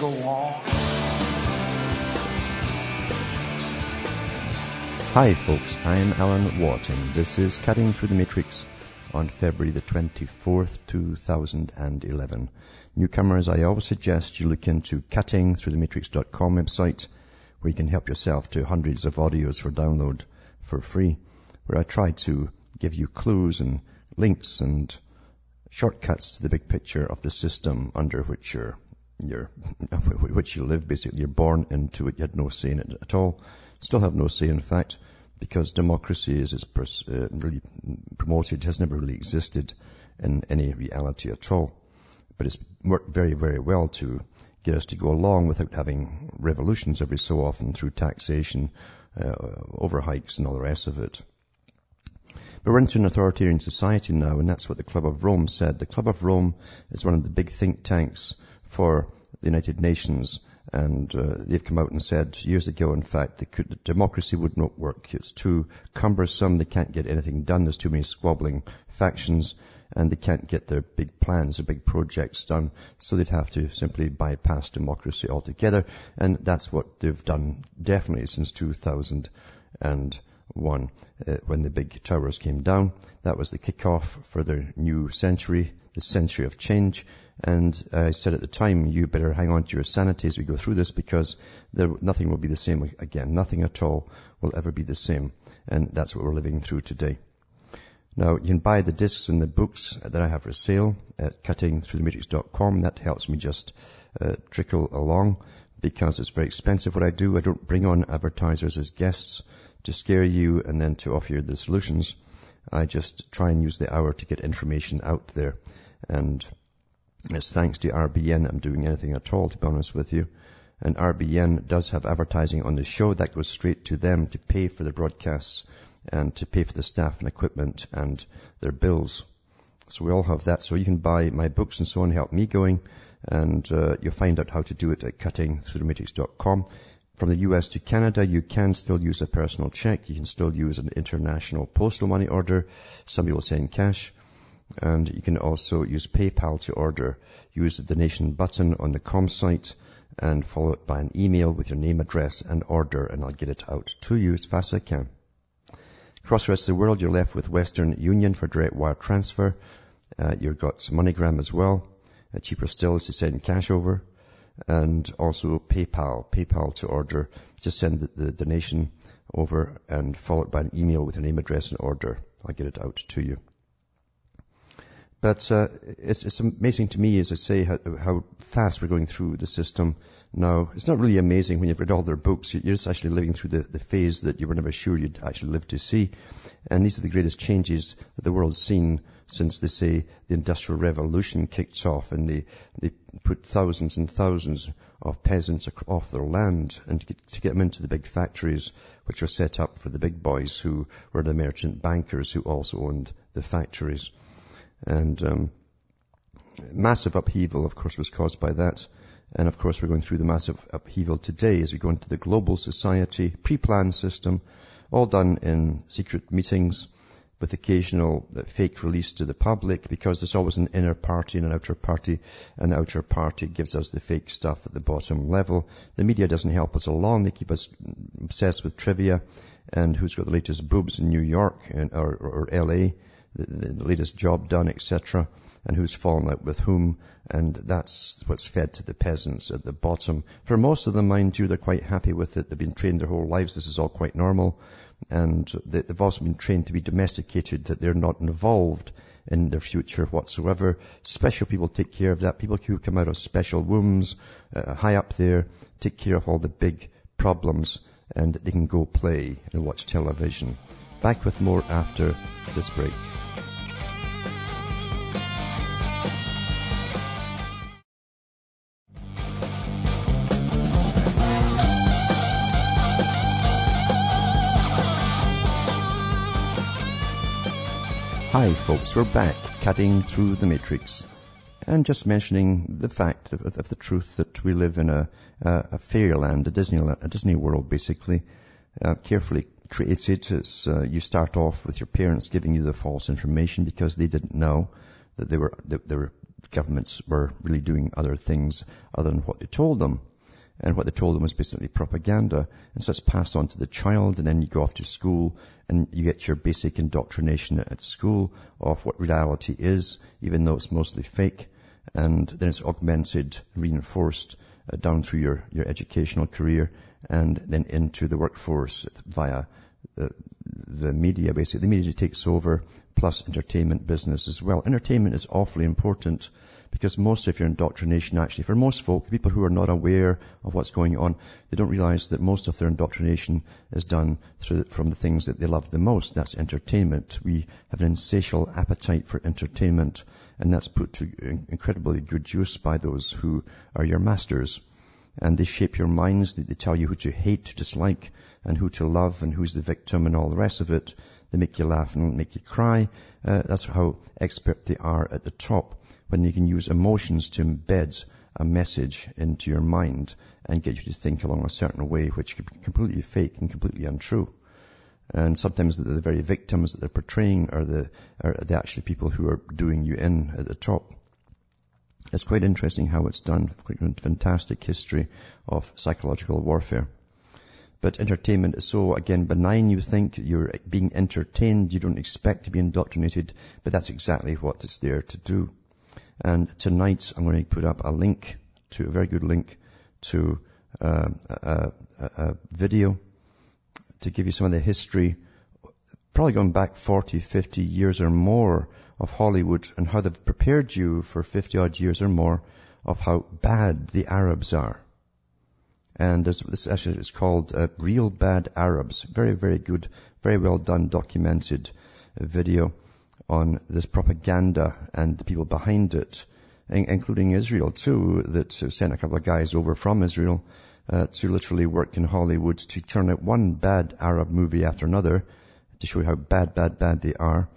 go on. Hi folks, I am Alan Watt this is Cutting Through the Matrix on February the 24th, 2011. Newcomers, I always suggest you look into cuttingthroughthematrix.com website where you can help yourself to hundreds of audios for download for free, where I try to give you clues and links and shortcuts to the big picture of the system under which you're, you're, which you live basically. You're born into it, you had no say in it at all still have no say, in fact, because democracy as it's pers- uh, really promoted has never really existed in any reality at all. But it's worked very, very well to get us to go along without having revolutions every so often through taxation, uh, overhikes and all the rest of it. But we're into an authoritarian society now, and that's what the Club of Rome said. The Club of Rome is one of the big think tanks for the United Nations, and uh, they've come out and said years ago, in fact, that democracy would not work. It's too cumbersome. They can't get anything done. There's too many squabbling factions, and they can't get their big plans, their big projects done. So they'd have to simply bypass democracy altogether, and that's what they've done definitely since 2001, uh, when the big towers came down. That was the kickoff for their new century, the century of change. And I said at the time, you better hang on to your sanity as we go through this because there, nothing will be the same again. Nothing at all will ever be the same. And that's what we're living through today. Now, you can buy the discs and the books that I have for sale at cuttingthroughthematrix.com. That helps me just uh, trickle along because it's very expensive what I do. I don't bring on advertisers as guests to scare you and then to offer you the solutions. I just try and use the hour to get information out there. And it's thanks to RBN that I'm doing anything at all, to be honest with you. And RBN does have advertising on the show that goes straight to them to pay for the broadcasts and to pay for the staff and equipment and their bills. So we all have that. So you can buy my books and so on, help me going, and uh, you'll find out how to do it at cuttingthroughthematrix.com. From the US to Canada, you can still use a personal check. You can still use an international postal money order. Some people send cash. And you can also use PayPal to order. Use the donation button on the com site and follow it by an email with your name, address and order and I'll get it out to you as fast as I can. Across the rest of the world, you're left with Western Union for direct wire transfer. Uh, you've got MoneyGram as well. Uh, cheaper still is to send cash over. And also PayPal, PayPal to order. Just send the, the donation over and follow it by an email with your name, address and order. I'll get it out to you. But uh, it's, it's, amazing to me, as I say, how, how, fast we're going through the system now. It's not really amazing when you've read all their books. You're just actually living through the, the phase that you were never sure you'd actually live to see. And these are the greatest changes that the world's seen since, they say, the Industrial Revolution kicked off and they, they put thousands and thousands of peasants off their land and to get, to get them into the big factories which were set up for the big boys who were the merchant bankers who also owned the factories. And um, massive upheaval, of course, was caused by that. And of course, we're going through the massive upheaval today as we go into the global society, pre-planned system, all done in secret meetings with occasional fake release to the public because there's always an inner party and an outer party and the outer party gives us the fake stuff at the bottom level. The media doesn't help us along. They keep us obsessed with trivia and who's got the latest boobs in New York and, or, or LA the, the latest job done, etc., and who's fallen out with whom, and that's what's fed to the peasants at the bottom. For most of them, mind you, they're quite happy with it. They've been trained their whole lives. This is all quite normal. And they've also been trained to be domesticated, that they're not involved in their future whatsoever. Special people take care of that. People who come out of special wombs, uh, high up there, take care of all the big problems, and they can go play and watch television. Back with more after this break. Hi folks, we're back cutting through the matrix and just mentioning the fact of, of the truth that we live in a, a, a fairyland, a Disney, a Disney world basically, uh, carefully created. It's, uh, you start off with your parents giving you the false information because they didn't know that they were, that their governments were really doing other things other than what they told them. And what they told them was basically propaganda. And so it's passed on to the child and then you go off to school and you get your basic indoctrination at school of what reality is, even though it's mostly fake. And then it's augmented, reinforced uh, down through your, your educational career and then into the workforce via the, media basically. The media takes over plus entertainment business as well. Entertainment is awfully important because most of your indoctrination actually, for most folk, the people who are not aware of what's going on, they don't realize that most of their indoctrination is done through, from the things that they love the most. That's entertainment. We have an insatiable appetite for entertainment and that's put to incredibly good use by those who are your masters. And they shape your minds. They tell you who to hate, to dislike, and who to love, and who's the victim, and all the rest of it. They make you laugh and make you cry. Uh, that's how expert they are at the top when they can use emotions to embed a message into your mind and get you to think along a certain way, which can be completely fake and completely untrue. And sometimes the, the very victims that they're portraying are the, are the actually people who are doing you in at the top. It's quite interesting how it's done. Quite fantastic history of psychological warfare. But entertainment is so, again, benign. You think you're being entertained. You don't expect to be indoctrinated, but that's exactly what it's there to do. And tonight I'm going to put up a link to, a very good link to uh, a, a, a video to give you some of the history, probably going back 40, 50 years or more of Hollywood and how they've prepared you for 50 odd years or more of how bad the Arabs are. And this actually is called uh, Real Bad Arabs. Very, very good, very well done, documented video on this propaganda and the people behind it, including Israel too, that sent a couple of guys over from Israel uh, to literally work in Hollywood to turn out one bad Arab movie after another to show you how bad, bad, bad they are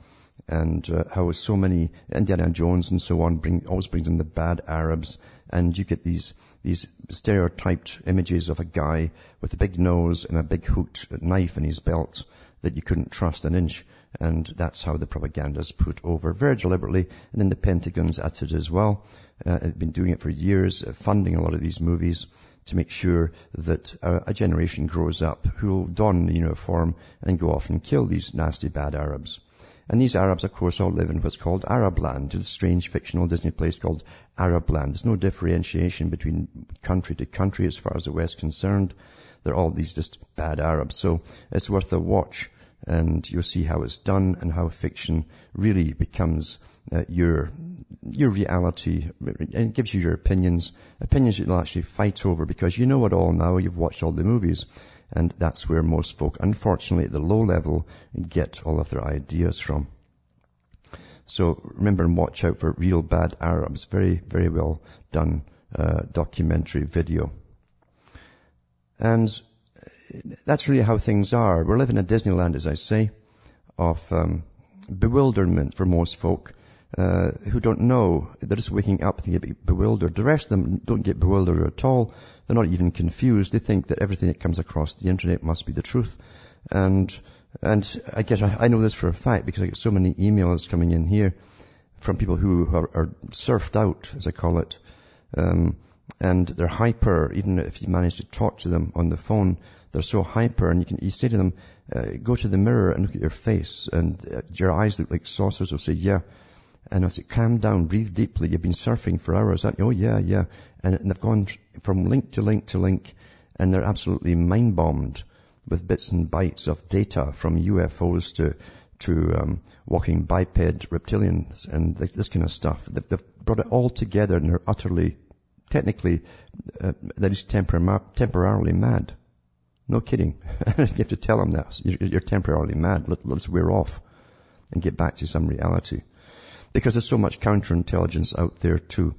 and uh, how so many Indiana Jones and so on bring always brings in the bad Arabs, and you get these these stereotyped images of a guy with a big nose and a big hooked knife in his belt that you couldn't trust an inch. And that's how the propaganda is put over very deliberately. And then the Pentagon's at it as well. Uh, they've been doing it for years, uh, funding a lot of these movies to make sure that a, a generation grows up who will don the uniform and go off and kill these nasty bad Arabs. And these Arabs, of course, all live in what's called Arab land. It's a strange fictional Disney place called Arab land. There's no differentiation between country to country as far as the West concerned. They're all these just bad Arabs. So it's worth a watch and you'll see how it's done and how fiction really becomes uh, your your reality and gives you your opinions, opinions you'll actually fight over because you know it all now. You've watched all the movies, and that's where most folk, unfortunately, at the low level, get all of their ideas from. So remember and watch out for real bad Arabs. Very, very well done uh, documentary video. And that's really how things are. We're living in Disneyland, as I say, of um, bewilderment for most folk uh, who don't know. They're just waking up and get bewildered. The rest of them don't get bewildered at all. They're not even confused. They think that everything that comes across the internet must be the truth. And and I get I know this for a fact because I get so many emails coming in here from people who are, are surfed out, as I call it. Um, and they're hyper, even if you manage to talk to them on the phone, they're so hyper and you can, you say to them, uh, go to the mirror and look at your face and uh, your eyes look like saucers. They'll say, yeah. And I say, calm down, breathe deeply. You've been surfing for hours. Oh yeah, yeah. And, and they've gone from link to link to link and they're absolutely mind bombed with bits and bytes of data from UFOs to, to um, walking biped reptilians and this kind of stuff. They've, they've, brought it all together and they're utterly, technically, uh, they're just tempor- temporarily mad. No kidding. you have to tell them that. You're, you're temporarily mad. Let, let's wear off and get back to some reality. Because there's so much counterintelligence out there too.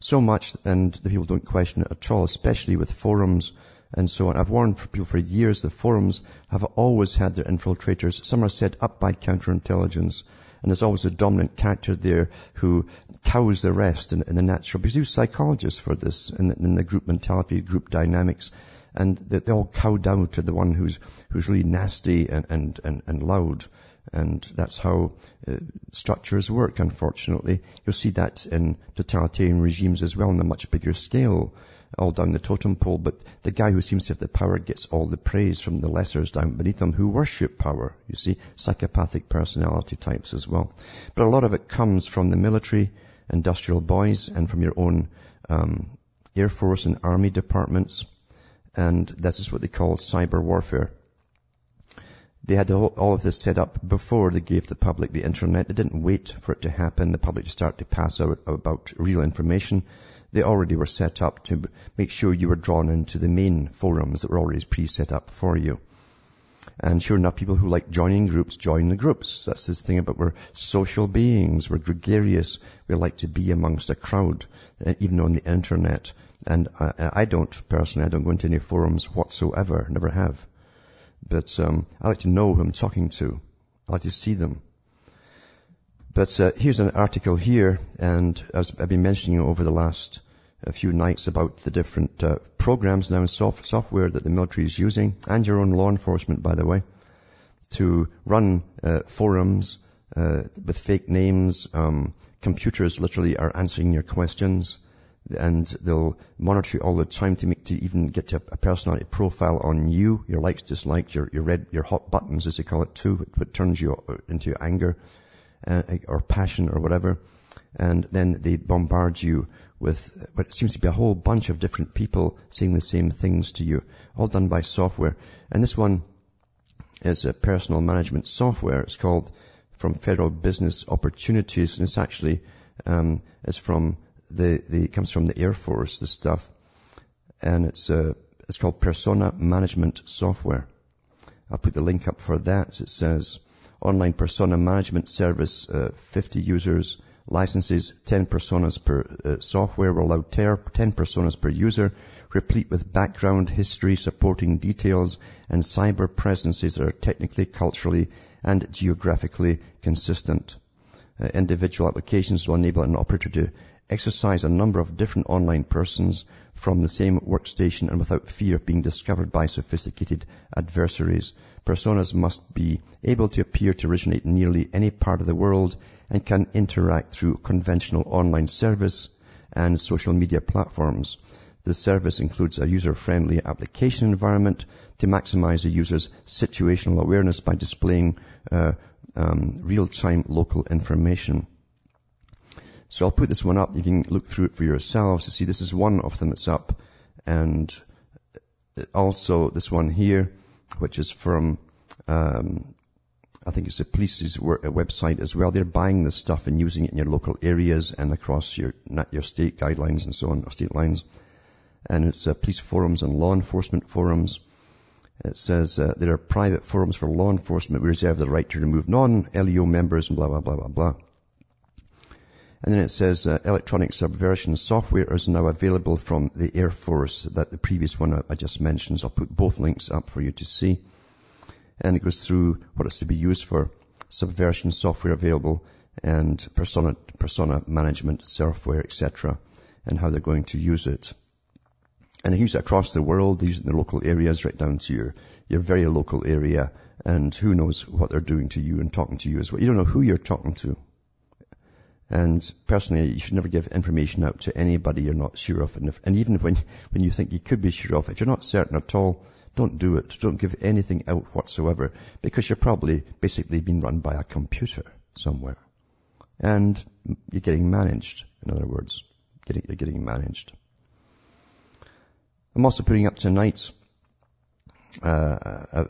So much, and the people don't question it at all, especially with forums and so on. I've warned for people for years the forums have always had their infiltrators. Some are set up by counterintelligence And there's always a dominant character there who cows the rest in, in the natural, because he's psychologists for this, in, in the group mentality, group dynamics and they all cow down to the one who's who's really nasty and and and, and loud. And that's how uh, structures work, unfortunately. You'll see that in totalitarian regimes as well on a much bigger scale, all down the totem pole. But the guy who seems to have the power gets all the praise from the lessers down beneath him who worship power. You see, psychopathic personality types as well. But a lot of it comes from the military, industrial boys, and from your own um, Air Force and Army departments. And this is what they call cyber warfare. They had all of this set up before they gave the public the internet. They didn't wait for it to happen, the public to start to pass out about real information. They already were set up to make sure you were drawn into the main forums that were already pre-set up for you. And sure enough, people who like joining groups join the groups. That's this thing about we're social beings, we're gregarious, we like to be amongst a crowd, uh, even on the internet. And I, I don't personally, I don't go into any forums whatsoever, never have. But um, I like to know who I'm talking to. I like to see them. But uh, here's an article here, and as I've been mentioning over the last uh, few nights about the different uh, programs now in soft software that the military is using, and your own law enforcement, by the way, to run uh, forums uh, with fake names. Um, computers literally are answering your questions and they'll monitor you all the time to make to even get to a personality profile on you, your likes, dislikes, your your red, your hot buttons, as they call it too, what turns you into anger uh, or passion or whatever, and then they bombard you with what seems to be a whole bunch of different people saying the same things to you, all done by software. And this one is a personal management software. It's called from Federal Business Opportunities, and it's actually um, it's from the, the, comes from the Air Force, this stuff. And it's, uh, it's called Persona Management Software. I'll put the link up for that. It says, online persona management service, uh, 50 users, licenses, 10 personas per uh, software allow 10 personas per user, replete with background, history, supporting details, and cyber presences that are technically, culturally, and geographically consistent. Uh, individual applications will enable an operator to exercise a number of different online persons from the same workstation and without fear of being discovered by sophisticated adversaries. Personas must be able to appear to originate in nearly any part of the world and can interact through conventional online service and social media platforms. The service includes a user-friendly application environment to maximize the user's situational awareness by displaying uh, um, real-time local information. So I'll put this one up. You can look through it for yourselves to see this is one of them that's up. And also this one here, which is from, um, I think it's the police's website as well. They're buying this stuff and using it in your local areas and across your, your state guidelines and so on, or state lines. And it's uh, police forums and law enforcement forums. It says uh, there are private forums for law enforcement. We reserve the right to remove non-LEO members and blah, blah, blah, blah, blah. And then it says uh, electronic subversion software is now available from the Air Force, that the previous one I just mentioned. So I'll put both links up for you to see. And it goes through what it's to be used for, subversion software available, and persona, persona management software, etc., and how they're going to use it. And they use it across the world, these in the local areas, right down to your, your very local area, and who knows what they're doing to you and talking to you as well. You don't know who you're talking to. And personally, you should never give information out to anybody you're not sure of. And, if, and even when, when you think you could be sure of, if you're not certain at all, don't do it. Don't give anything out whatsoever because you're probably basically being run by a computer somewhere. And you're getting managed, in other words. Getting, you're getting managed. I'm also putting up tonight uh, uh,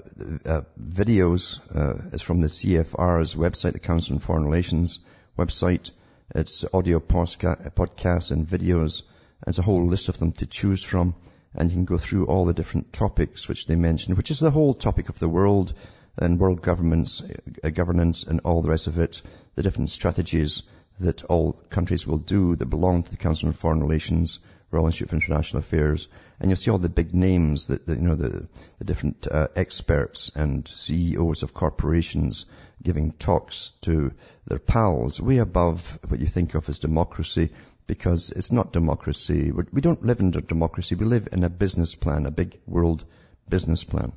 uh, videos. Uh, it's from the CFR's website, the Council on Foreign Relations website. It's audio podcasts and videos. There's a whole list of them to choose from. And you can go through all the different topics which they mention, which is the whole topic of the world and world governments, uh, governance and all the rest of it, the different strategies that all countries will do that belong to the Council on Foreign Relations Royal Institute for International Affairs, and you'll see all the big names that, that you know, the, the different uh, experts and CEOs of corporations giving talks to their pals, way above what you think of as democracy, because it's not democracy. We don't live in a democracy. We live in a business plan, a big world business plan.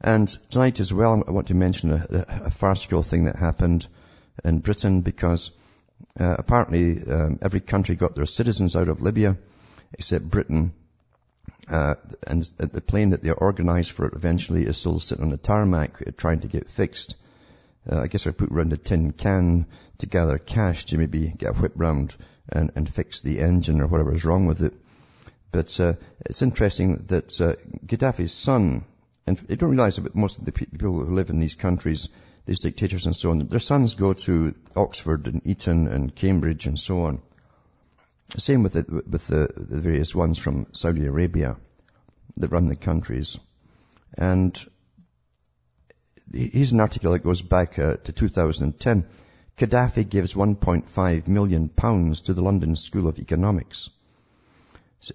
And tonight as well, I want to mention a, a farcical thing that happened in Britain because uh, apparently um, every country got their citizens out of Libya except Britain. Uh, and the plane that they organized for it eventually is still sitting on the tarmac uh, trying to get fixed. Uh, I guess I put around a tin can to gather cash to maybe get a whip round and, and fix the engine or whatever is wrong with it. But uh, it's interesting that uh, Gaddafi's son, and they don't realize that most of the people who live in these countries, these dictators and so on, their sons go to Oxford and Eton and Cambridge and so on. Same with, the, with the, the various ones from Saudi Arabia that run the countries. And here's an article that goes back uh, to 2010. Gaddafi gives 1.5 million pounds to the London School of Economics.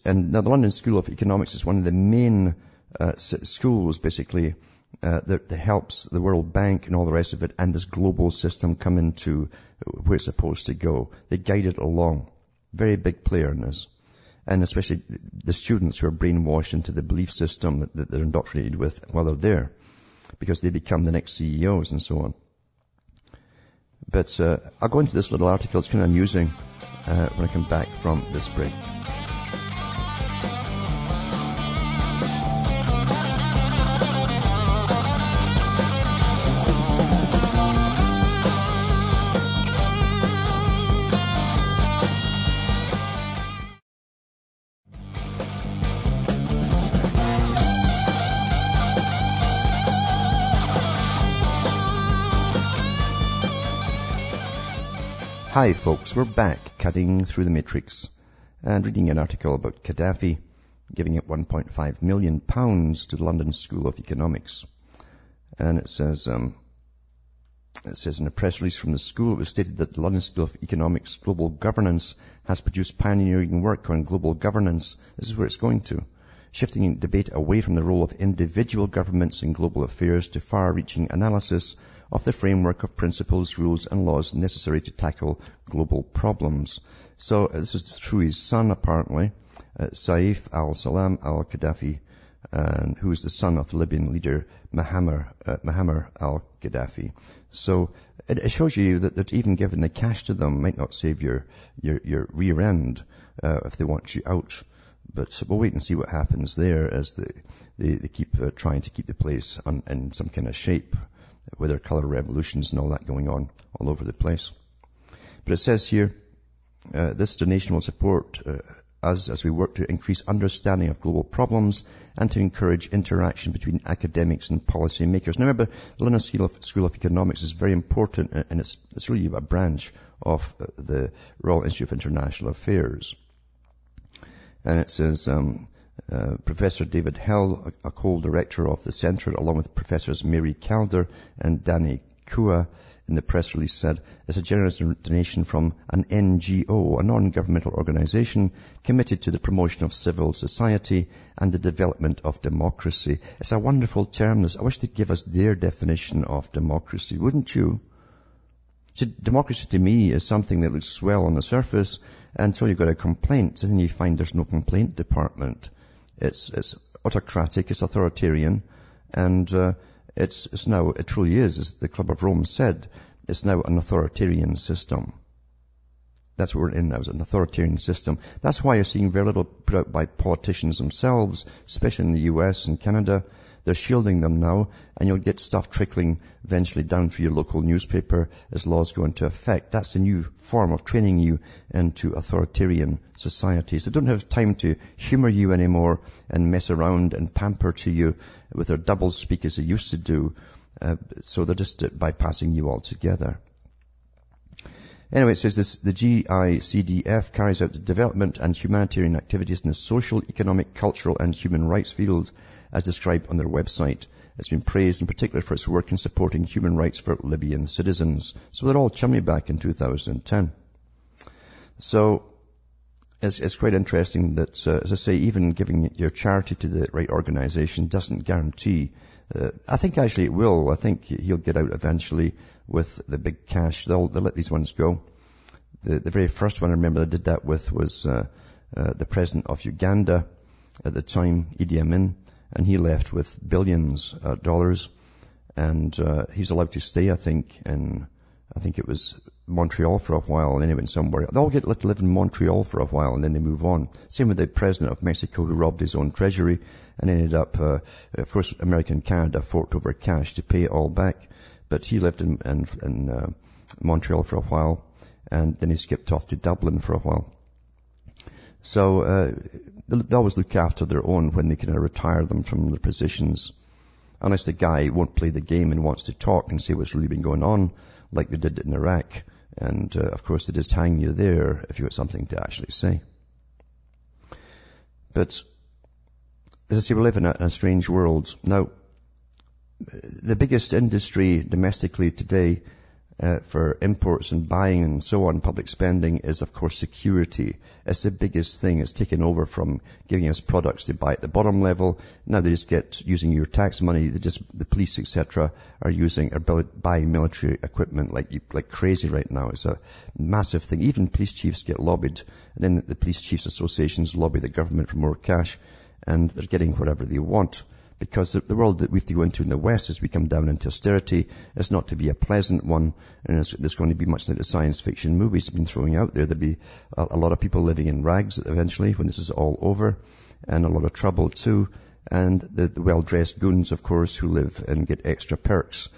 And now the London School of Economics is one of the main uh, schools, basically, uh, that, helps the World Bank and all the rest of it and this global system come into where it's supposed to go. They guide it along. Very big player in this. And especially the students who are brainwashed into the belief system that, that they're indoctrinated with while they're there. Because they become the next CEOs and so on. But uh, I'll go into this little article. It's kind of amusing uh, when I come back from this break. Hi folks, we're back cutting through the matrix and reading an article about Gaddafi giving it 1.5 million pounds to the London School of Economics. And it says, um, it says in a press release from the school, it was stated that the London School of Economics Global Governance has produced pioneering work on global governance. This is where it's going to. Shifting debate away from the role of individual governments in global affairs to far-reaching analysis of the framework of principles, rules and laws necessary to tackle global problems. So uh, this is through his son apparently, uh, Saif al-Islam al-Gaddafi, uh, who is the son of the Libyan leader Muhammad, uh, al-Gaddafi. So it, it, shows you that, that even giving the cash to them might not save your, your, your rear end uh, if they want you out. But we'll wait and see what happens there as they, they, they keep uh, trying to keep the place in some kind of shape with their color revolutions and all that going on all over the place. But it says here, uh, this donation will support uh, us as we work to increase understanding of global problems and to encourage interaction between academics and policymakers. Now remember, the London School of, School of Economics is very important uh, and it's, it's really a branch of uh, the Royal Institute of International Affairs. And it says, um, uh, Professor David Held, a, a co-director of the centre, along with Professors Mary Kaldor and Danny Quah, in the press release said, it's a generous donation from an NGO, a non-governmental organization committed to the promotion of civil society and the development of democracy. It's a wonderful term. I wish they'd give us their definition of democracy, wouldn't you? So democracy to me is something that looks swell on the surface until you've got a complaint and then you find there's no complaint department. It's, it's autocratic, it's authoritarian, and uh, it's, it's now, it truly is, as the Club of Rome said, it's now an authoritarian system. That's what we're in now, is an authoritarian system. That's why you're seeing very little put out by politicians themselves, especially in the US and Canada, they're shielding them now, and you'll get stuff trickling eventually down through your local newspaper as laws go into effect. That's a new form of training you into authoritarian societies. They don't have time to humor you anymore and mess around and pamper to you with their double speak as they used to do. Uh, so they're just bypassing you altogether. Anyway, it says this, the GICDF carries out the development and humanitarian activities in the social, economic, cultural and human rights field as described on their website. It's been praised in particular for its work in supporting human rights for Libyan citizens. So they're all chummy back in 2010. So it's, it's quite interesting that, uh, as I say, even giving your charity to the right organization doesn't guarantee. Uh, I think actually it will. I think he'll get out eventually with the big cash. They'll, they'll let these ones go. The, the very first one I remember they did that with was uh, uh, the president of Uganda at the time, Idi Amin, and he left with billions of dollars, and uh, he's allowed to stay, I think, in I think it was Montreal for a while, and then he went somewhere. They all get to live in Montreal for a while, and then they move on. Same with the president of Mexico, who robbed his own treasury and ended up, uh, of course, American Canada forked over cash to pay it all back. But he lived in, in, in uh, Montreal for a while, and then he skipped off to Dublin for a while. So uh, they always look after their own when they of retire them from their positions. Unless the guy won't play the game and wants to talk and say what's really been going on, like they did in Iraq. And uh, of course they just hang you there if you got something to actually say. But as I say, we live in a, in a strange world. Now, the biggest industry domestically today uh, for imports and buying and so on, public spending is of course security. It's the biggest thing. It's taken over from giving us products to buy at the bottom level. Now they just get using your tax money. They just the police etc. are using are buying military equipment like like crazy right now. It's a massive thing. Even police chiefs get lobbied, and then the police chiefs associations lobby the government for more cash, and they're getting whatever they want because the world that we have to go into in the West as we come down into austerity is not to be a pleasant one, and it's going to be much like the science fiction movies have been throwing out there. There'll be a, a lot of people living in rags eventually when this is all over, and a lot of trouble too, and the, the well-dressed goons, of course, who live and get extra perks.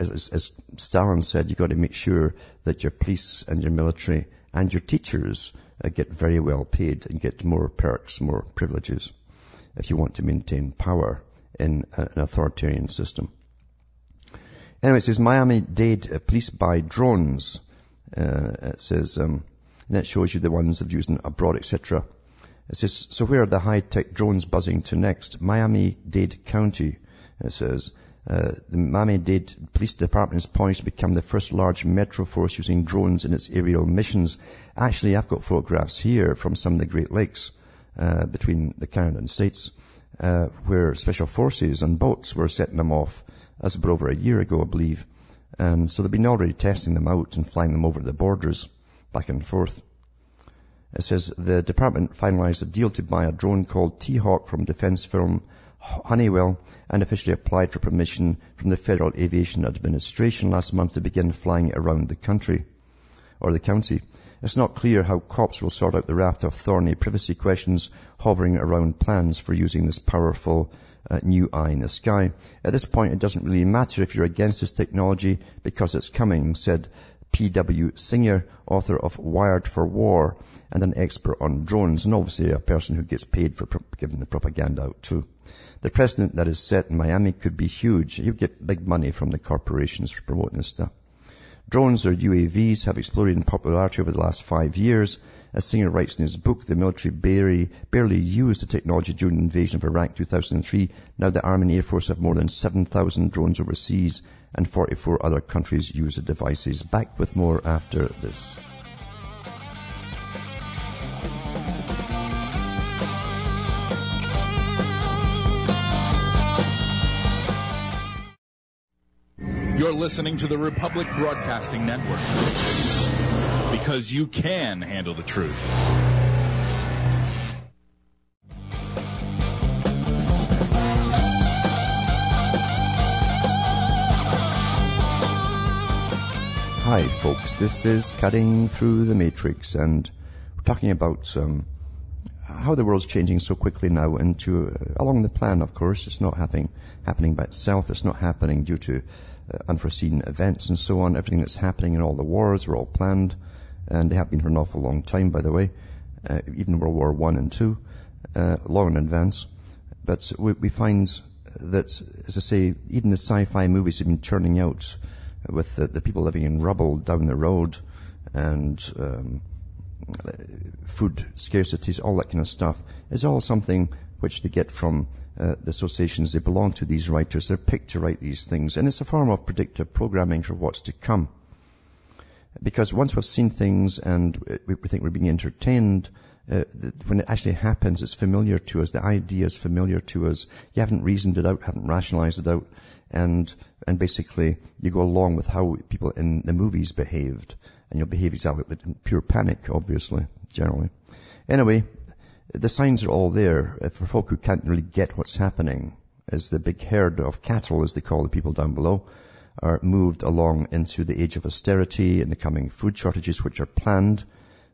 As, as Stalin said, you've got to make sure that your police and your military and your teachers uh, get very well paid and get more perks, more privileges if you want to maintain power in an authoritarian system. Anyway, it says Miami-Dade police buy drones. Uh, it says, um, and that shows you the ones they've used abroad, etc. It says, so where are the high-tech drones buzzing to next? Miami-Dade County, it says. Uh, the Miami-Dade Police Department is poised to become the first large metro force using drones in its aerial missions. Actually, I've got photographs here from some of the Great Lakes uh, between the Canada and States uh, where special forces and boats were setting them off. That's about over a year ago, I believe. And so they've been already testing them out and flying them over the borders back and forth. It says the department finalized a deal to buy a drone called T-Hawk from defense firm Honeywell and officially applied for permission from the Federal Aviation Administration last month to begin flying around the country or the county. It's not clear how cops will sort out the raft of thorny privacy questions hovering around plans for using this powerful uh, new eye in the sky. At this point, it doesn't really matter if you're against this technology because it's coming, said P.W. Singer, author of Wired for War and an expert on drones, and obviously a person who gets paid for pro- giving the propaganda out too. The precedent that is set in Miami could be huge. You get big money from the corporations for promoting this stuff. Drones or UAVs have exploded in popularity over the last five years. As Singer writes in his book, the military barely, barely used the technology during the invasion of Iraq 2003. Now the Army and Air Force have more than 7,000 drones overseas and 44 other countries use the devices. Back with more after this. Listening to the Republic Broadcasting Network. Because you can handle the truth. Hi folks, this is Cutting Through the Matrix and we're talking about um, how the world's changing so quickly now into uh, along the plan of course. It's not happening happening by itself. It's not happening due to unforeseen events and so on. Everything that's happening in all the wars were all planned, and they have been for an awful long time, by the way. Uh, even World War One and Two, uh, long in advance. But we, we, find that, as I say, even the sci-fi movies have been churning out with the, the people living in rubble down the road and um, food scarcities, all that kind of stuff, is all something which they get from uh, the associations they belong to, these writers. They're picked to write these things. And it's a form of predictive programming for what's to come. Because once we've seen things and we think we're being entertained uh, when it actually happens, it's familiar to us. The idea is familiar to us. You haven't reasoned it out, haven't rationalized it out, and and basically you go along with how people in the movies behaved, and you'll behave exactly with pure panic, obviously, generally. Anyway, the signs are all there uh, for folk who can't really get what's happening. As the big herd of cattle, as they call the people down below, are moved along into the age of austerity and the coming food shortages, which are planned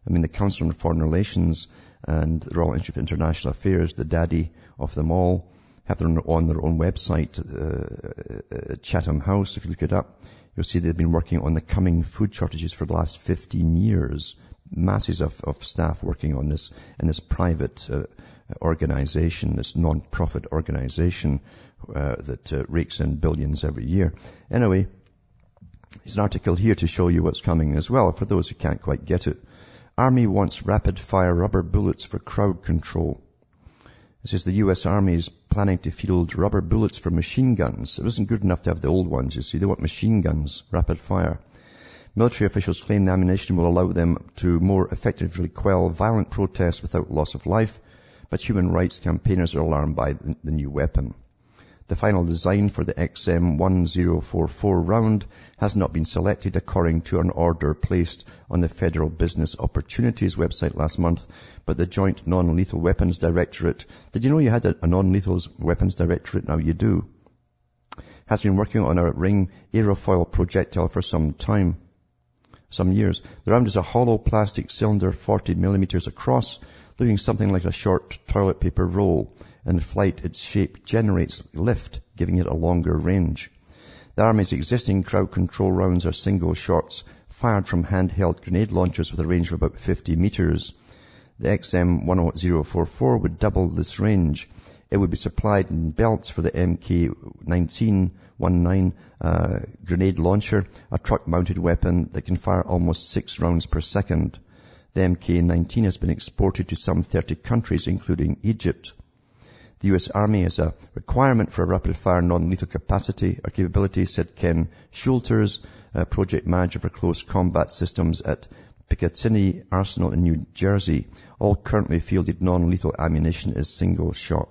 I mean, the Council on Foreign Relations and the Royal Institute of International Affairs, the daddy of them all, have their own, on their own website, uh, uh, Chatham House. If you look it up, you'll see they've been working on the coming food shortages for the last 15 years. Masses of, of staff working on this in this private uh, organization, this non-profit organization uh, that uh, rakes in billions every year. Anyway, there's an article here to show you what's coming as well for those who can't quite get it. Army wants rapid-fire rubber bullets for crowd control. It says the US Army is planning to field rubber bullets for machine guns. It wasn't good enough to have the old ones, you see. They want machine guns, rapid fire. Military officials claim the ammunition will allow them to more effectively quell violent protests without loss of life, but human rights campaigners are alarmed by the new weapon. The final design for the XM1044 round has not been selected according to an order placed on the Federal Business Opportunities website last month, but the Joint Non-Lethal Weapons Directorate, did you know you had a, non-lethal weapons directorate? Now you do. Has been working on a ring aerofoil projectile for some time, some years. The round is a hollow plastic cylinder 40 millimeters across, looking something like a short toilet paper roll. In flight, its shape generates lift, giving it a longer range. The Army's existing crowd control rounds are single shots fired from handheld grenade launchers with a range of about 50 meters. The XM1044 would double this range. It would be supplied in belts for the MK1919 uh, grenade launcher, a truck-mounted weapon that can fire almost six rounds per second. The MK19 has been exported to some 30 countries, including Egypt. The U.S. Army has a requirement for a rapid-fire non-lethal capacity or capability, said Ken Schulters, project manager for close combat systems at Picatinny Arsenal in New Jersey. All currently fielded non-lethal ammunition is single shot.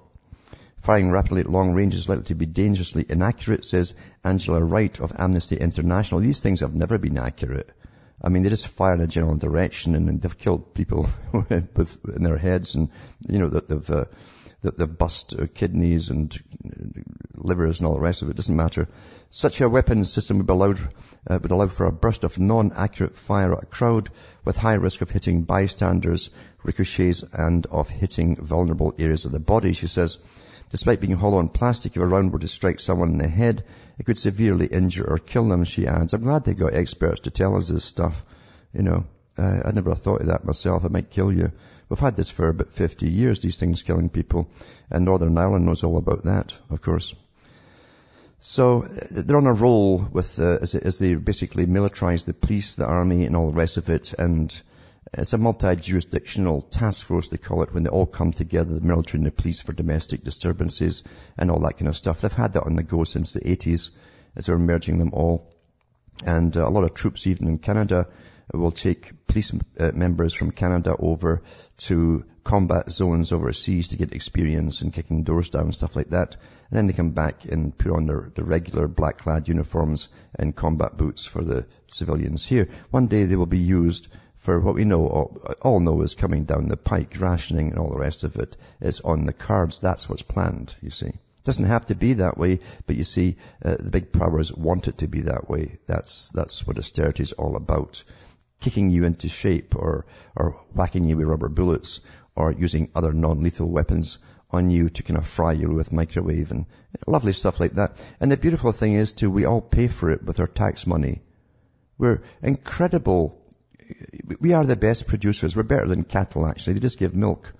Firing rapidly at long range is likely to be dangerously inaccurate, says Angela Wright of Amnesty International. These things have never been accurate. I mean, they just fire in a general direction and they've killed people with, in their heads and, you know, that they've, uh, that they've bust uh, kidneys and uh, livers and all the rest of it. It doesn't matter. Such a weapon system would, allowed, uh, would allow for a burst of non-accurate fire at a crowd with high risk of hitting bystanders, ricochets, and of hitting vulnerable areas of the body. She says, despite being hollow and plastic, if a round were to strike someone in the head, it could severely injure or kill them, she adds. I'm glad they got experts to tell us this stuff. You know, uh, I never thought of that myself. It might kill you. We've had this for about 50 years, these things killing people. And Northern Ireland knows all about that, of course. So they're on a roll with, uh, as, as, they basically militarize the police, the army, and all the rest of it. And it's a multi-jurisdictional task force, they call it, when they all come together, the military and the police for domestic disturbances and all that kind of stuff. They've had that on the go since the 80s as they're merging them all. And uh, a lot of troops, even in Canada, will take police uh, members from Canada over to combat zones overseas to get experience in kicking doors down, and stuff like that. And then they come back and put on their, their regular black clad uniforms and combat boots for the civilians here. One day they will be used for what we know, all, know is coming down the pike, rationing and all the rest of it is on the cards. That's what's planned, you see. It doesn't have to be that way, but you see, uh, the big powers want it to be that way. That's, that's what austerity is all about kicking you into shape or, or whacking you with rubber bullets or using other non-lethal weapons on you to kind of fry you with microwave and lovely stuff like that. And the beautiful thing is too, we all pay for it with our tax money. We're incredible. We are the best producers. We're better than cattle actually. They just give milk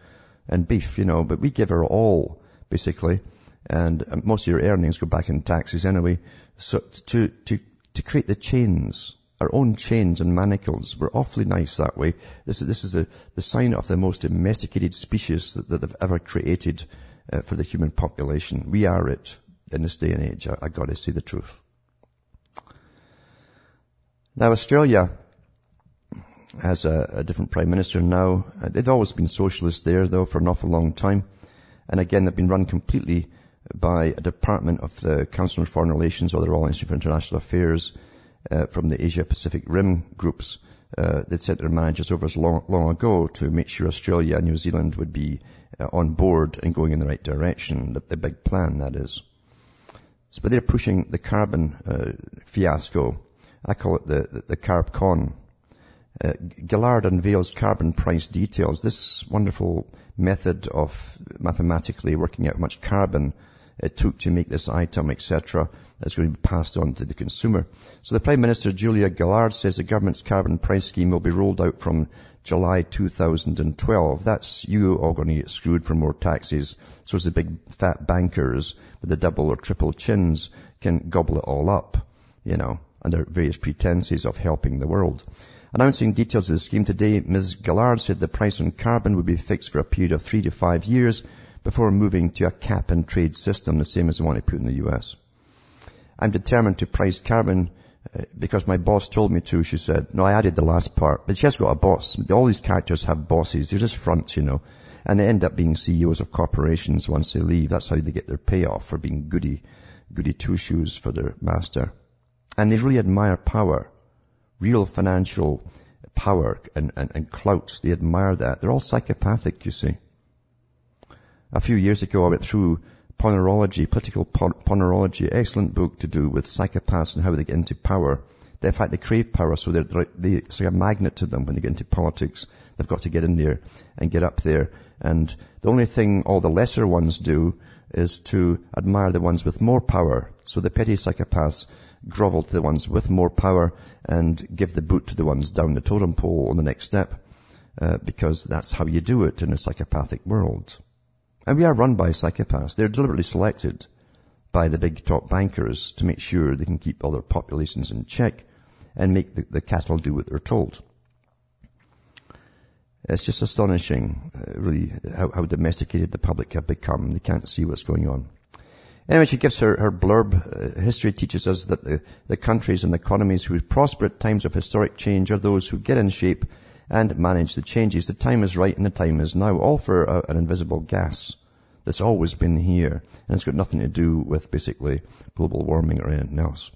and beef, you know, but we give our all basically. And most of your earnings go back in taxes anyway. So to, to, to create the chains our own chains and manacles. We're awfully nice that way. This is, this is a, the sign of the most domesticated species that, that they've ever created uh, for the human population. We are it in this day and age. I, I gotta see the truth. Now Australia has a, a different prime minister now. Uh, they've always been socialists there, though, for an awful long time. And again, they've been run completely by a department of the Council on Foreign Relations or the Royal Institute for International Affairs uh, from the Asia Pacific Rim groups. Uh, they sent their managers over as long, long ago to make sure Australia and New Zealand would be uh, on board and going in the right direction. The, the big plan, that is. So, but they're pushing the carbon uh, fiasco. I call it the, the, the. Uh, Gillard unveils carbon price details. This wonderful method of mathematically working out how much carbon it took to make this item, etc., that's going to be passed on to the consumer. So the Prime Minister, Julia Gillard, says the government's carbon price scheme will be rolled out from July 2012. That's you all going to get screwed for more taxes. So it's the big fat bankers with the double or triple chins can gobble it all up, you know, under various pretenses of helping the world. Announcing details of the scheme today, Ms. Gillard said the price on carbon would be fixed for a period of three to five years before moving to a cap and trade system, the same as the one I put in the US. I'm determined to price carbon uh, because my boss told me to, she said. No, I added the last part. But she has got a boss. All these characters have bosses. They're just fronts, you know. And they end up being CEOs of corporations once they leave. That's how they get their payoff for being goody, goody two-shoes for their master. And they really admire power real financial power and, and, and clout. They admire that. They're all psychopathic, you see. A few years ago, I went through Ponerology, Political Ponerology, excellent book to do with psychopaths and how they get into power. They, in fact, they crave power, so they're, they, like a magnet to them when they get into politics. They've got to get in there and get up there. And the only thing all the lesser ones do is to admire the ones with more power. So the petty psychopaths grovel to the ones with more power and give the boot to the ones down the totem pole on the next step. Uh, because that's how you do it in a psychopathic world. And we are run by psychopaths. They're deliberately selected by the big top bankers to make sure they can keep all their populations in check and make the, the cattle do what they're told. It's just astonishing, uh, really, how, how domesticated the public have become. They can't see what's going on. Anyway, she gives her, her blurb. Uh, history teaches us that the, the countries and economies who prosper at times of historic change are those who get in shape and manage the changes. The time is right and the time is now, all for a, an invisible gas that's always been here. And it's got nothing to do with basically global warming or anything else.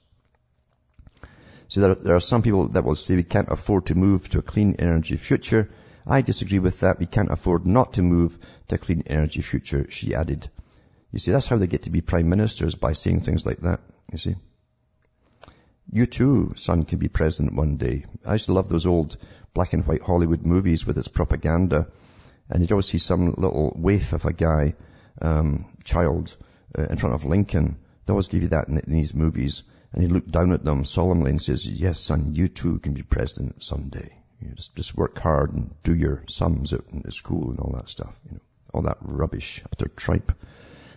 So there, there are some people that will say we can't afford to move to a clean energy future. I disagree with that. We can't afford not to move to a clean energy future, she added. You see, that's how they get to be prime ministers, by saying things like that, you see. You too, son, can be president one day. I used to love those old black and white Hollywood movies with its propaganda. And you'd always see some little waif of a guy, um, child, uh, in front of Lincoln. They always give you that in, in these movies. And he looked down at them solemnly and says, yes, son, you too can be president someday. You know, just, just work hard and do your sums at, at school and all that stuff. You know, all that rubbish, utter tripe.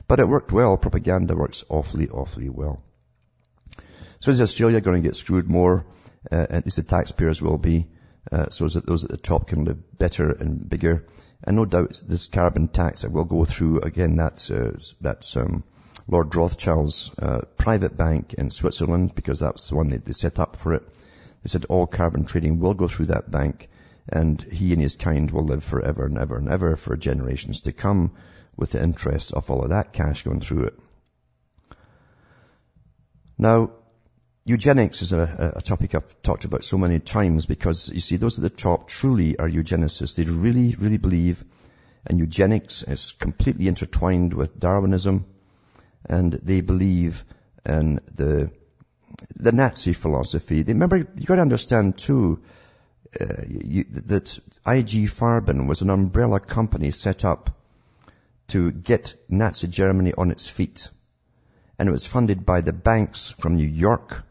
But it worked well. Propaganda works awfully, awfully well. So is Australia going to get screwed more? Uh, at least the taxpayers will be. Uh, so that those at the top can live better and bigger. And no doubt this carbon tax that will go through, again, that's, uh, that's um, Lord Rothschild's uh, private bank in Switzerland because that's the one that they set up for it. They said all carbon trading will go through that bank and he and his kind will live forever and ever and ever for generations to come with the interest of all of that cash going through it. Now, eugenics is a, a, topic I've talked about so many times because you see, those at the top truly are eugenicists. They really, really believe and eugenics is completely intertwined with Darwinism and they believe in the, the Nazi philosophy. They, remember, you gotta understand too, uh, you, that IG Farben was an umbrella company set up to get Nazi Germany on its feet. And it was funded by the banks from New York.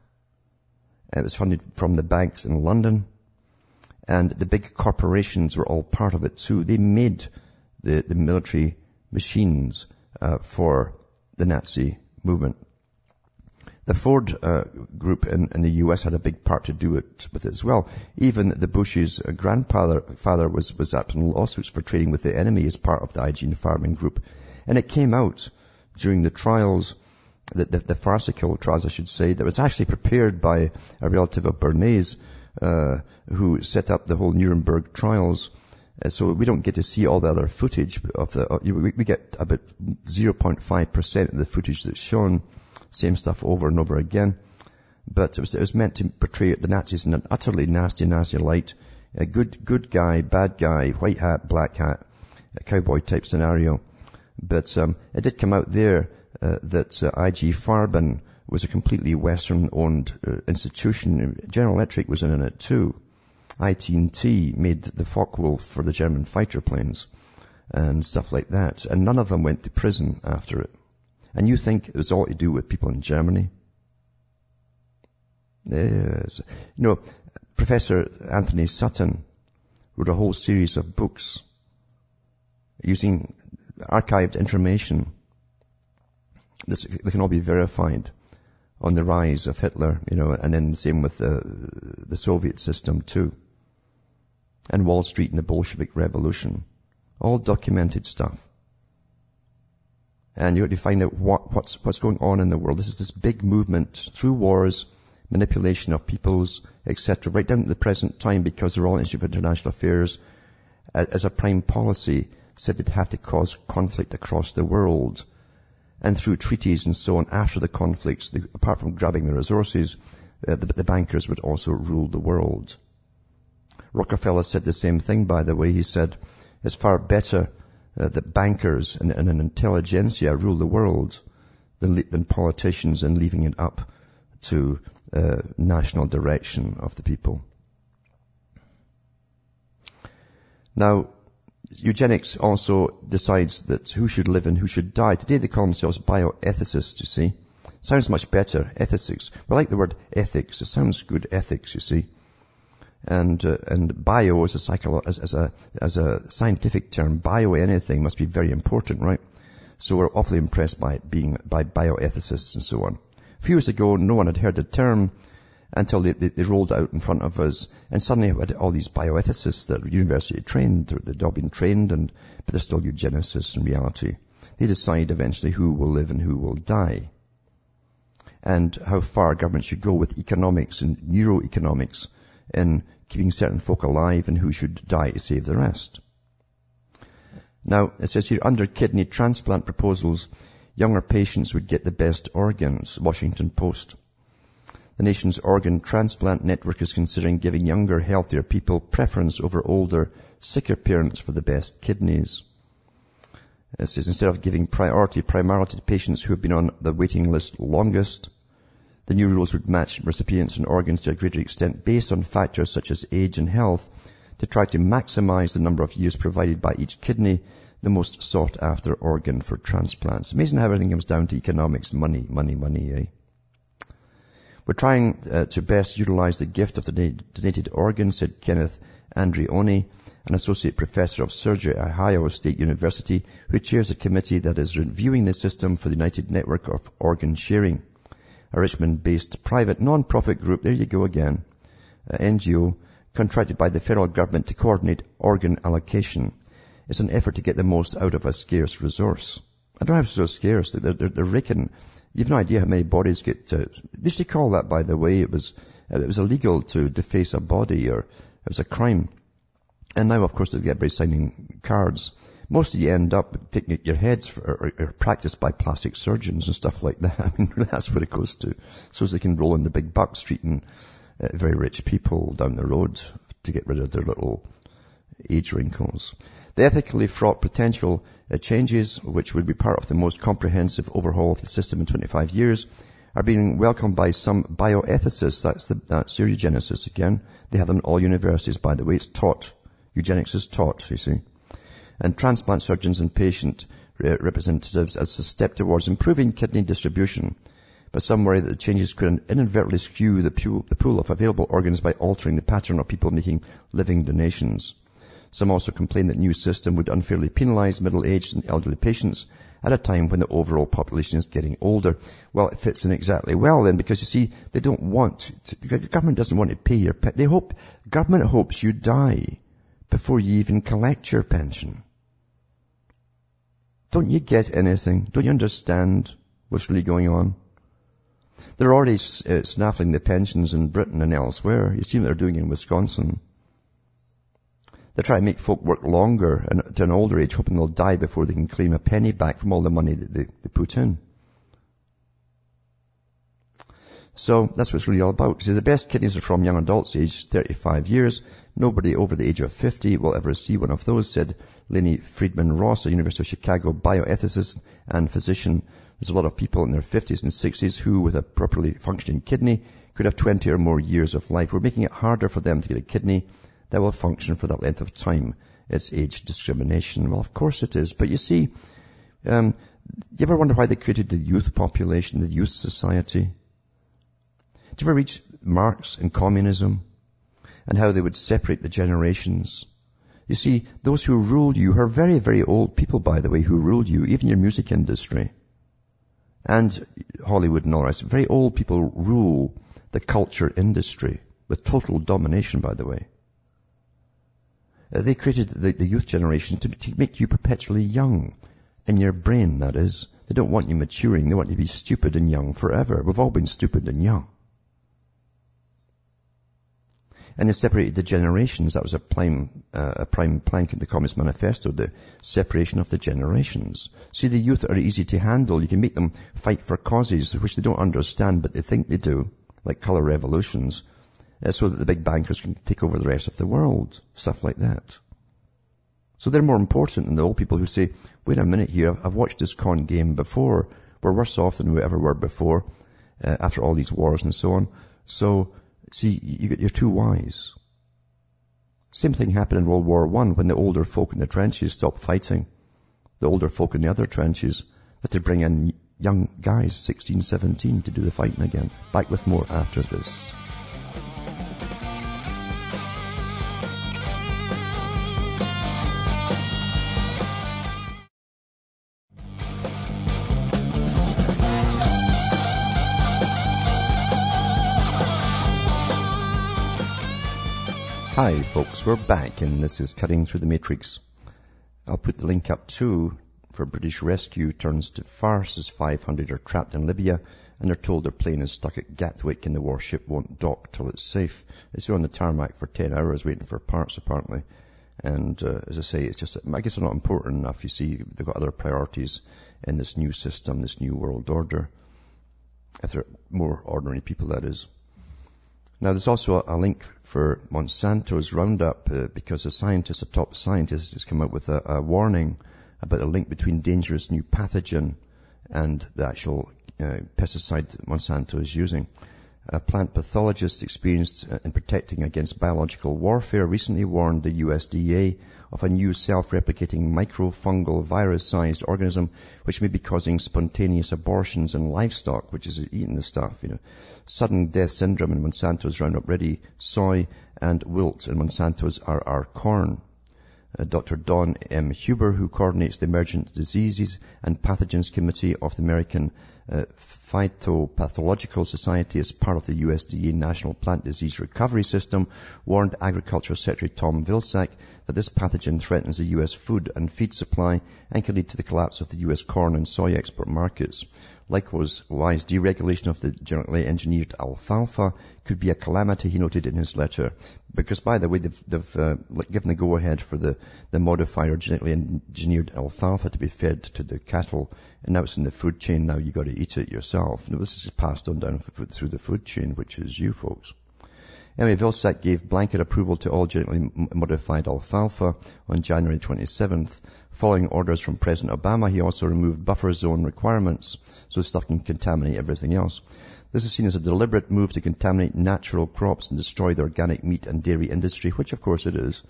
It was funded from the banks in London. And the big corporations were all part of it too. They made the, the military machines uh, for the Nazi movement. The Ford uh, group in, in, the U.S. had a big part to do it with it as well. Even the Bush's grandfather father was was up in lawsuits for trading with the enemy as part of the IG Farben group, and it came out during the trials, the, the, the farcical trials, I should say, that was actually prepared by a relative of Bernays, uh, who set up the whole Nuremberg trials. Uh, so we don't get to see all the other footage of the, uh, we, we get about 0.5% of the footage that's shown. Same stuff over and over again. But it was, it was meant to portray the Nazis in an utterly nasty, nasty light. A good, good guy, bad guy, white hat, black hat, a cowboy type scenario. But um, it did come out there uh, that uh, IG Farben was a completely Western-owned uh, institution. General Electric was in it too. IT&T made the Focke-Wulf for the German fighter planes and stuff like that. And none of them went to prison after it. And you think it was all to do with people in Germany? Yes. You know, Professor Anthony Sutton wrote a whole series of books using archived information. This, they can all be verified on the rise of Hitler, you know, and then the same with the, the Soviet system too. And Wall Street and the Bolshevik Revolution. All documented stuff. And you have to find out what, what's, what's going on in the world. This is this big movement through wars, manipulation of peoples, etc., right down to the present time because the Royal Institute of International Affairs, as a prime policy, said they'd have to cause conflict across the world. And through treaties and so on, after the conflicts, apart from grabbing the resources, uh, the, the bankers would also rule the world. Rockefeller said the same thing, by the way. He said, it's far better uh, that bankers and, and, an intelligentsia rule the world than, than politicians and leaving it up to uh, national direction of the people. Now, eugenics also decides that who should live and who should die. Today they call themselves bioethicists, you see. Sounds much better, ethics. We like the word ethics. It sounds good, ethics, you see. And, uh, and bio as a psycholo- as, as a, as a scientific term, bio anything must be very important, right? So we're awfully impressed by being, by bioethicists and so on. A few years ago, no one had heard the term until they, they, they, rolled out in front of us. And suddenly we had all these bioethicists that are university trained, they'd all been trained, and, but they're still eugenicists in reality. They decide eventually who will live and who will die. And how far government should go with economics and neuroeconomics in keeping certain folk alive and who should die to save the rest. Now, it says here, under kidney transplant proposals, younger patients would get the best organs, Washington Post. The nation's organ transplant network is considering giving younger, healthier people preference over older, sicker parents for the best kidneys. It says instead of giving priority primarily to patients who have been on the waiting list longest, the new rules would match recipients and organs to a greater extent based on factors such as age and health to try to maximize the number of years provided by each kidney, the most sought after organ for transplants. Amazing how everything comes down to economics, money, money, money, eh? We're trying uh, to best utilize the gift of the donated organs, said Kenneth Andreoni, an associate professor of surgery at Ohio State University, who chairs a committee that is reviewing the system for the United Network of Organ Sharing, a Richmond-based private non-profit group, there you go again, NGO, contracted by the federal government to coordinate organ allocation. It's an effort to get the most out of a scarce resource. I don't know so scarce. They're, they're, they're You've no idea how many bodies get, uh, they to call that, by the way, it was, uh, it was illegal to deface a body or it was a crime. And now, of course, they get everybody signing cards. Most of you end up taking your heads for, or, or practiced by plastic surgeons and stuff like that. I mean, that's what it goes to. So as they can roll in the big bucks treating uh, very rich people down the road to get rid of their little age wrinkles. The ethically fraught potential uh, changes, which would be part of the most comprehensive overhaul of the system in 25 years, are being welcomed by some bioethicists. That's, the, that's eugenesis again. They have them in all universities, by the way. It's taught. Eugenics is taught, you see. And transplant surgeons and patient representatives as a step towards improving kidney distribution. But some worry that the changes could inadvertently skew the pool, of available organs by altering the pattern of people making living donations. Some also complain that new system would unfairly penalise middle-aged and elderly patients at a time when the overall population is getting older. Well, it fits in exactly well then because you see, they don't want, to, the government doesn't want to pay your, they hope, government hopes you die before you even collect your pension. Don't you get anything? Don't you understand what's really going on? They're already uh, snaffling the pensions in Britain and elsewhere. You see what they're doing in Wisconsin. They try to make folk work longer and to an older age, hoping they'll die before they can claim a penny back from all the money that they, they put in. So that's what it's really all about. See, the best kidneys are from young adults aged 35 years. Nobody over the age of 50 will ever see one of those, said Lainie Friedman Ross, a University of Chicago bioethicist and physician. There's a lot of people in their 50s and 60s who, with a properly functioning kidney, could have 20 or more years of life. We're making it harder for them to get a kidney that will function for that length of time. It's age discrimination. Well, of course it is. But you see, um, you ever wonder why they created the youth population, the youth society? Do you ever read Marx and communism and how they would separate the generations? You see, those who ruled you are very, very old people, by the way, who ruled you, even your music industry and Hollywood and. Very old people rule the culture industry with total domination, by the way. Uh, they created the, the youth generation to, to, make you perpetually young in your brain, that is. They don't want you maturing. They want you to be stupid and young forever. We've all been stupid and young and they separated the generations. That was a prime, uh, a prime plank in the Communist Manifesto, the separation of the generations. See, the youth are easy to handle. You can make them fight for causes which they don't understand, but they think they do, like color revolutions, uh, so that the big bankers can take over the rest of the world, stuff like that. So they're more important than the old people who say, wait a minute here, I've watched this con game before. We're worse off than we ever were before, uh, after all these wars and so on. So See, you, are too wise. Same thing happened in World War One when the older folk in the trenches stopped fighting. The older folk in the other trenches had to bring in young guys, 16, 17, to do the fighting again. Back with more after this. Hi folks, we're back and this is Cutting Through the Matrix. I'll put the link up too for British rescue turns to farce as 500 are trapped in Libya and they're told their plane is stuck at Gatwick and the warship won't dock till it's safe. It's on the tarmac for 10 hours waiting for parts apparently. And uh, as I say, it's just, I guess they're not important enough. You see, they've got other priorities in this new system, this new world order. If they're more ordinary people, that is. Now there's also a, link for Monsanto's Roundup uh, because a scientist, a top scientist, has come out with a, a, warning about a link between dangerous new pathogen and the actual uh, pesticide Monsanto is using. A plant pathologist experienced in protecting against biological warfare recently warned the USDA of a new self-replicating microfungal virus-sized organism which may be causing spontaneous abortions in livestock, which is eating the stuff, you know. Sudden death syndrome in Monsanto's Roundup Ready soy and wilt in Monsanto's RR corn. Uh, Dr. Don M. Huber, who coordinates the Emergent Diseases and Pathogens Committee of the American uh, Phytopathological Society as part of the USDA National Plant Disease Recovery System, warned Agriculture Secretary Tom Vilsack that this pathogen threatens the U.S. food and feed supply and can lead to the collapse of the U.S. corn and soy export markets. Likewise, wise deregulation of the genetically engineered alfalfa could be a calamity, he noted in his letter. Because, by the way, they've, they've uh, given the go-ahead for the, the modified genetically engineered alfalfa to be fed to the cattle, and now it's in the food chain. Now you got to eat it yourself. Now, this is passed on down through the food chain, which is you folks. Anyway, Vilsack gave blanket approval to all genetically modified alfalfa on January 27th. Following orders from President Obama, he also removed buffer zone requirements so stuff can contaminate everything else. This is seen as a deliberate move to contaminate natural crops and destroy the organic meat and dairy industry, which of course it is,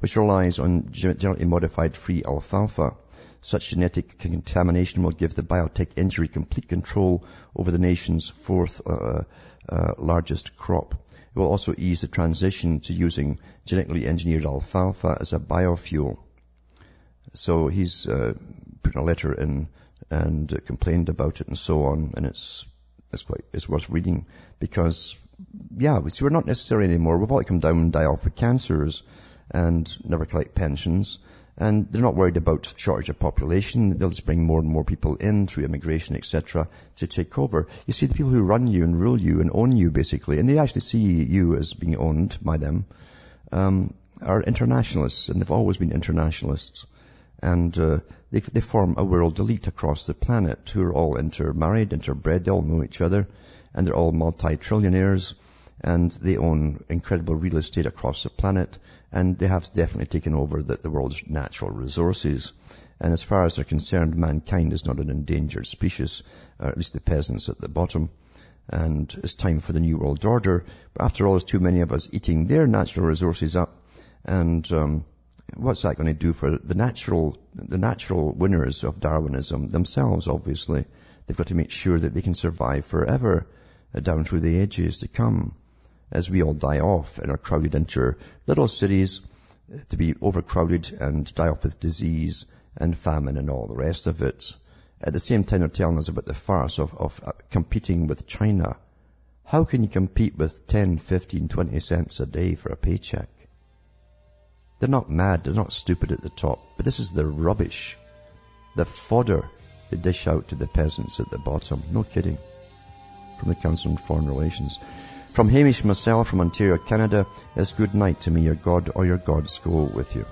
which relies on genetically modified free alfalfa. Such genetic contamination will give the biotech industry complete control over the nation's fourth uh, uh, largest crop. It will also ease the transition to using genetically engineered alfalfa as a biofuel. So he's uh, put a letter in and uh, complained about it and so on, and it's it's quite it's worth reading because yeah, we see we're not necessary anymore. We've all come down and die off with cancers and never collect pensions And they're not worried about shortage of population. They'll just bring more and more people in through immigration, etc., to take over. You see, the people who run you and rule you and own you, basically, and they actually see you as being owned by them, um, are internationalists, and they've always been internationalists. And uh, they, they form a world elite across the planet who are all intermarried, interbred, they all know each other, and they're all multi-trillionaires, and they own incredible real estate across the planet, and they have definitely taken over the, the world's natural resources. And as far as they're concerned, mankind is not an endangered species, or at least the peasants at the bottom. And it's time for the New World Order. But after all, there's too many of us eating their natural resources up. And um, what's that going to do for the natural, the natural winners of Darwinism themselves, obviously? They've got to make sure that they can survive forever uh, down through the ages to come as we all die off and are crowded into little cities to be overcrowded and die off with disease and famine and all the rest of it. At the same time, they're telling us about the farce of, of uh, competing with China. How can you compete with 10, 15, 20 cents a day for a paycheck? They're not mad, they're not stupid at the top, but this is the rubbish, the fodder they dish out to the peasants at the bottom. No kidding. From the Council on Foreign Relations. From Hamish myself from Ontario, Canada, it's good night to me. Your God or your gods go with you.